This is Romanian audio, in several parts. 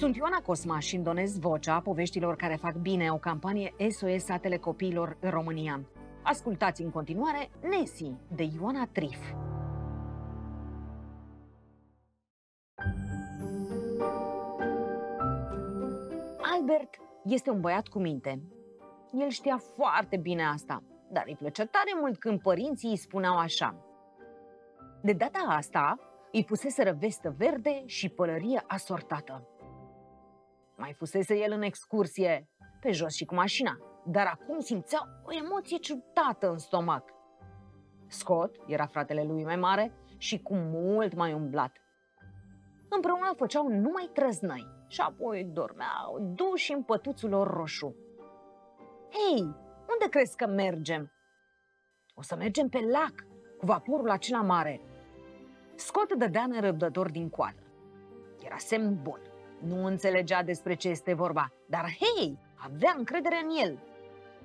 Sunt Ioana Cosma și îndonez vocea poveștilor care fac bine o campanie SOS Satele Copiilor în România. Ascultați în continuare Nesi de Ioana Trif. Albert este un băiat cu minte. El știa foarte bine asta, dar îi plăcea tare mult când părinții îi spuneau așa. De data asta, îi puseseră vestă verde și pălărie asortată. Mai fusese el în excursie, pe jos și cu mașina, dar acum simțea o emoție ciudată în stomac. Scott era fratele lui mai mare și cu mult mai umblat. Împreună făceau numai trăznăi și apoi dormeau duși în pătuțul lor roșu. Hei, unde crezi că mergem? O să mergem pe lac, cu vaporul acela mare. Scott dădea nerăbdător din coadă. Era semn bun. Nu înțelegea despre ce este vorba, dar hei, avea încredere în el.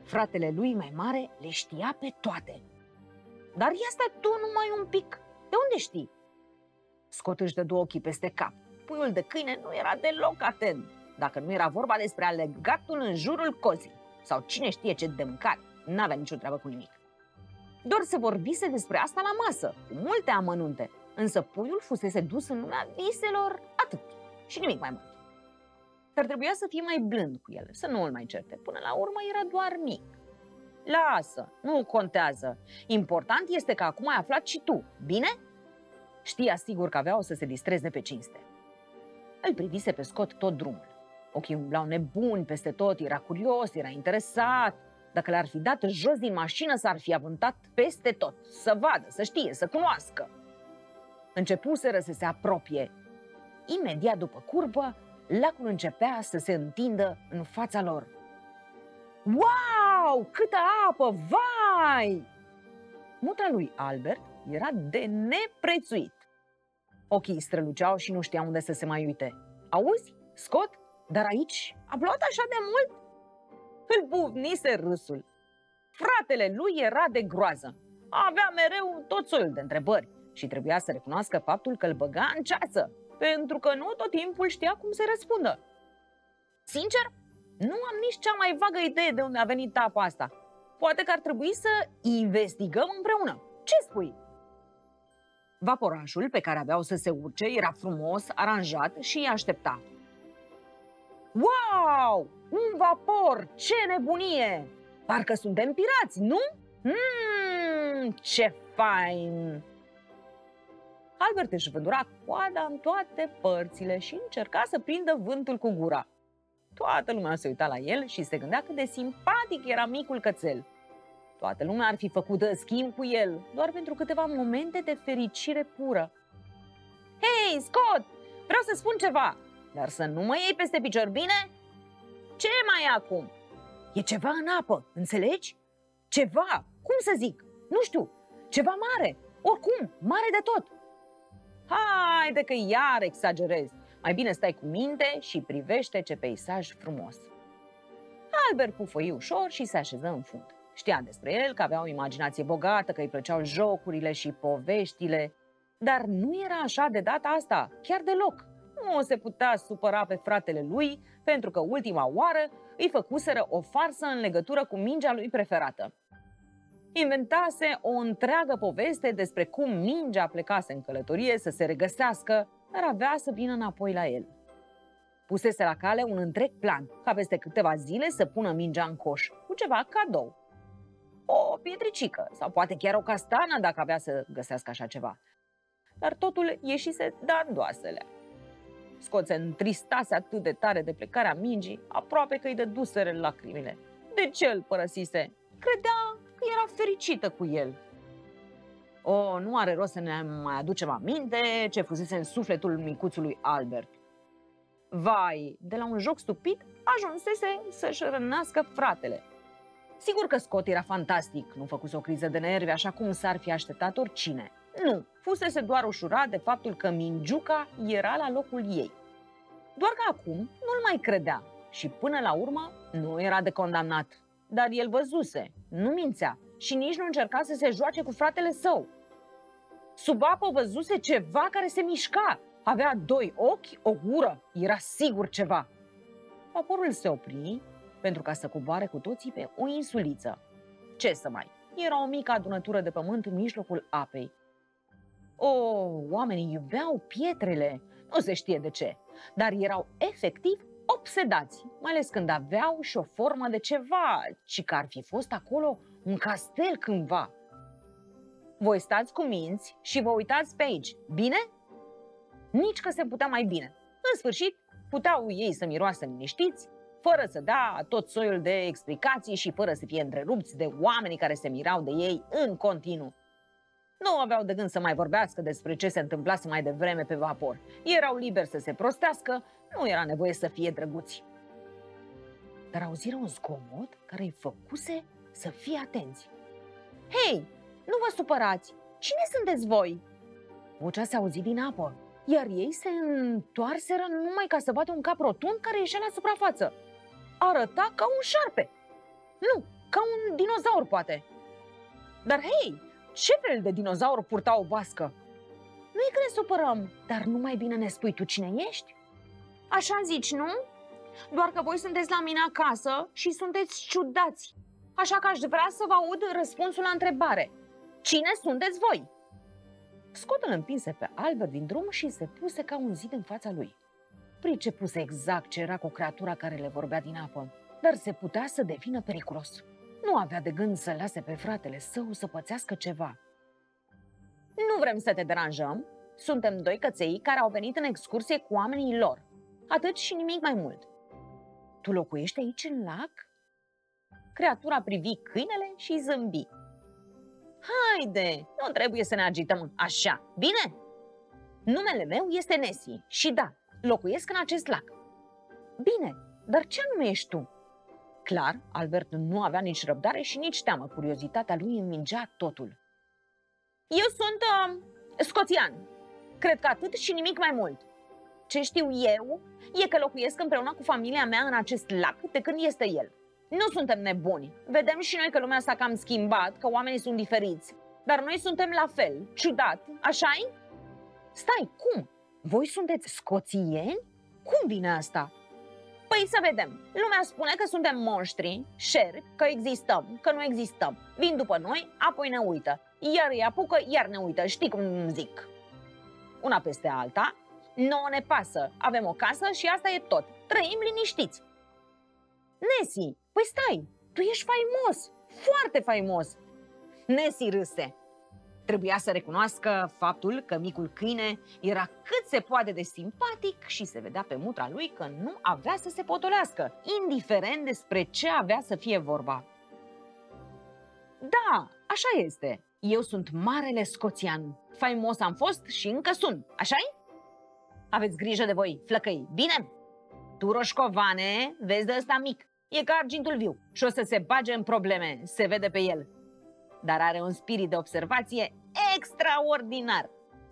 Fratele lui mai mare le știa pe toate. Dar ia stai tu numai un pic. De unde știi? Scott își dădu ochii peste cap. Puiul de câine nu era deloc atent. Dacă nu era vorba despre alegatul în jurul cozii sau cine știe ce de mâncare, n-avea nicio treabă cu nimic. Doar se vorbise despre asta la masă, cu multe amănunte, însă puiul fusese dus în lumea viselor atât și nimic mai mult. Dar trebuia să fie mai blând cu el, să nu îl mai certe. Până la urmă era doar mic. Lasă, nu contează. Important este că acum ai aflat și tu, bine? Știa sigur că avea o să se distreze pe cinste. Îl privise pe Scott tot drumul. Ochii umblau nebuni peste tot, era curios, era interesat. Dacă l-ar fi dat jos din mașină, s-ar fi avântat peste tot, să vadă, să știe, să cunoască. Începuseră să se apropie. Imediat după curbă, lacul începea să se întindă în fața lor. Wow, câtă apă, vai! Mutra lui Albert era de neprețuit. Ochii străluceau și nu știa unde să se mai uite. Auzi, Scott? Dar aici a plouat așa de mult? Îl buvnise râsul. Fratele lui era de groază. Avea mereu tot soiul de întrebări și trebuia să recunoască faptul că îl băga în ceață, pentru că nu tot timpul știa cum să răspundă. Sincer, nu am nici cea mai vagă idee de unde a venit apa asta. Poate că ar trebui să investigăm împreună. Ce spui? Vaporașul pe care aveau să se urce era frumos, aranjat și îi aștepta. Wow! Un vapor! Ce nebunie! Parcă suntem pirați, nu? Mmm, ce fain! Albert își vândura coada în toate părțile și încerca să prindă vântul cu gura. Toată lumea se uita la el și se gândea cât de simpatic era micul cățel. Toată lumea ar fi făcut schimb cu el, doar pentru câteva momente de fericire pură. Hei, Scott! Vreau să spun ceva, dar să nu mă iei peste picior, bine? Ce mai e acum? E ceva în apă, înțelegi? Ceva, cum să zic? Nu știu, ceva mare, oricum, mare de tot. Haide că iar exagerez. Mai bine stai cu minte și privește ce peisaj frumos. Albert pufăi ușor și se așeză în fund. Știa despre el că avea o imaginație bogată, că îi plăceau jocurile și poveștile, dar nu era așa de data asta, chiar deloc. Nu se putea supăra pe fratele lui pentru că ultima oară îi făcuseră o farsă în legătură cu mingea lui preferată. Inventase o întreagă poveste despre cum mingea plecase în călătorie să se regăsească, dar avea să vină înapoi la el. Pusese la cale un întreg plan, ca peste câteva zile să pună mingea în coș, cu ceva cadou. O pietricică sau poate chiar o castană dacă avea să găsească așa ceva. Dar totul ieșise dandoasele. Scott se întristase atât de tare de plecarea mingii, aproape că îi dăduseră lacrimile. De ce îl părăsise? Credea că era fericită cu el. O, nu are rost să ne mai aducem aminte ce fusese în sufletul micuțului Albert. Vai, de la un joc stupid ajunsese să-și rănească fratele. Sigur că Scott era fantastic, nu făcuse o criză de nervi așa cum s-ar fi așteptat oricine. Nu, fusese doar ușurat de faptul că Mingiuca era la locul ei. Doar că acum nu-l mai credea și până la urmă nu era de condamnat. Dar el văzuse, nu mințea și nici nu încerca să se joace cu fratele său. Sub apă văzuse ceva care se mișca, Avea doi ochi, o gură, era sigur ceva. Vaporul se opri pentru ca să coboare cu toții pe o insuliță. Ce să mai, era o mică adunătură de pământ în mijlocul apei. O, oamenii iubeau pietrele, nu se știe de ce, dar erau efectiv obsedați, mai ales când aveau și o formă de ceva, ci că ar fi fost acolo un castel cândva. Voi stați cu minți și vă uitați pe aici, bine? Nici că se putea mai bine. În sfârșit, puteau ei să miroasă liniștiți, fără să dea tot soiul de explicații și fără să fie întrerupți de oamenii care se mirau de ei în continuu. Nu aveau de gând să mai vorbească despre ce se întâmplase mai devreme pe vapor. Erau liberi să se prostească, nu era nevoie să fie drăguți. Dar auziră un zgomot care îi făcuse să fie atenți. Hei, nu vă supărați! Cine sunteți voi? Vocea se auzi din apă, iar ei se întoarseră numai ca să vadă un cap rotund care ieșea la suprafață. Arăta ca un șarpe. Nu, ca un dinozaur, poate. Dar hei, ce fel de dinozaur purta o vască? Nu e că ne supărăm, dar nu mai bine ne spui tu cine ești? Așa zici, nu? Doar că voi sunteți la mine acasă și sunteți ciudați. Așa că aș vrea să vă aud răspunsul la întrebare. Cine sunteți voi? Scott îl împinse pe Albert din drum și se puse ca un zid în fața lui. Pricepuse exact ce era cu creatura care le vorbea din apă, dar se putea să devină periculos. Nu avea de gând să lase pe fratele său să pățească ceva. Nu vrem să te deranjăm. Suntem doi căței care au venit în excursie cu oamenii lor. Atât și nimic mai mult. Tu locuiești aici în lac? Creatura privi câinele și zâmbi. Haide, nu trebuie să ne agităm așa, bine? Numele meu este Nessie și da, locuiesc în acest lac. Bine, dar ce nume ești tu? Clar, Albert nu avea nici răbdare și nici teamă. Curiozitatea lui înmingea totul. Eu sunt uh, scoțian. Cred că atât și nimic mai mult. Ce știu eu e că locuiesc împreună cu familia mea în acest lac de când este el. Nu suntem nebuni. Vedem și noi că lumea s-a cam schimbat, că oamenii sunt diferiți. Dar noi suntem la fel. Ciudat, așa -i? Stai, cum? Voi sunteți scoțieni? Cum vine asta? Păi să vedem. Lumea spune că suntem monștri, șerpi, că existăm, că nu existăm. Vin după noi, apoi ne uită. Iar îi apucă, iar ne uită. Știi cum zic? Una peste alta, nouă ne pasă. Avem o casă și asta e tot. Trăim liniștiți. Nesi, păi stai, tu ești faimos, foarte faimos. Nesi râse. Trebuia să recunoască faptul că micul câine era cât se poate de simpatic și se vedea pe mutra lui că nu avea să se potolească, indiferent despre ce avea să fie vorba. Da, așa este. Eu sunt marele scoțian. Faimos am fost și încă sunt, așa -i? Aveți grijă de voi, flăcăi, bine? Tu, roșcovane, vezi de ăsta mic. E ca argintul viu și o să se bage în probleme, se vede pe el dar are un spirit de observație extraordinar.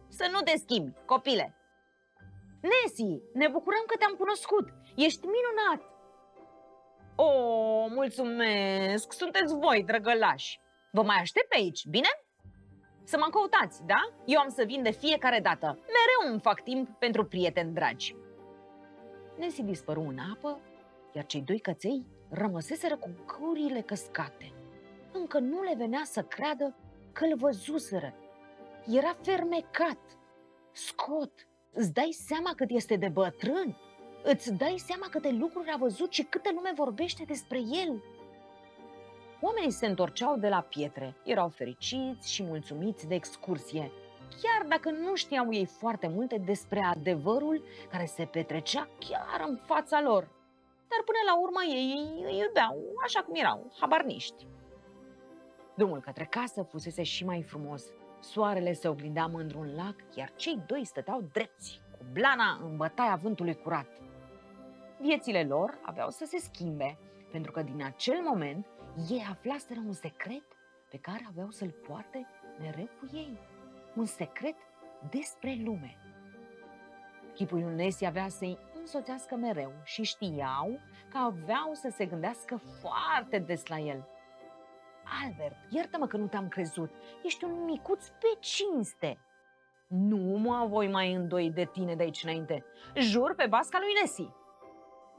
Să nu te schimbi, copile! Nesi, ne bucurăm că te-am cunoscut! Ești minunat! O, mulțumesc! Sunteți voi, drăgălași! Vă mai aștept pe aici, bine? Să mă căutați, da? Eu am să vin de fiecare dată. Mereu îmi fac timp pentru prieteni dragi. Nesi dispăru în apă, iar cei doi căței rămăseseră cu gurile căscate încă nu le venea să creadă că îl văzuseră. Era fermecat. Scot, îți dai seama cât este de bătrân? Îți dai seama câte lucruri a văzut și câte lume vorbește despre el? Oamenii se întorceau de la pietre, erau fericiți și mulțumiți de excursie, chiar dacă nu știau ei foarte multe despre adevărul care se petrecea chiar în fața lor. Dar până la urmă ei îi iubeau așa cum erau, habarniști. Drumul către casă fusese și mai frumos. Soarele se oglindea mândru în lac, iar cei doi stăteau drepți, cu blana în bătaia vântului curat. Viețile lor aveau să se schimbe, pentru că din acel moment ei aflaseră un secret pe care aveau să-l poarte mereu cu ei. Un secret despre lume. Chipul lui Nessie avea să-i însoțească mereu și știau că aveau să se gândească foarte des la el. Albert, iartă-mă că nu te-am crezut. Ești un micuț pe cinste. Nu mă voi mai îndoi de tine de aici înainte. Jur pe basca lui Nesi.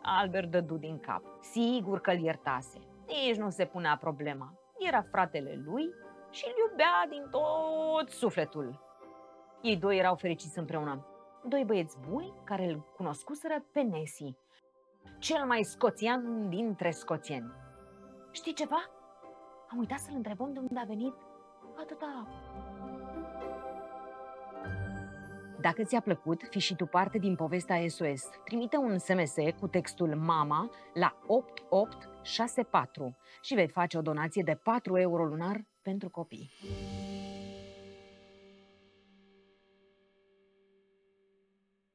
Albert dădu din cap. Sigur că-l iertase. Nici nu se punea problema. Era fratele lui și îl iubea din tot sufletul. Ei doi erau fericiți împreună. Doi băieți buni care îl cunoscuseră pe Nesi, cel mai scoțian dintre scoțieni. Știi ceva? Am uitat să-l întrebăm de unde a venit atâta Dacă ți-a plăcut, fi și tu parte din povestea SOS. Trimite un SMS cu textul MAMA la 8864 și vei face o donație de 4 euro lunar pentru copii.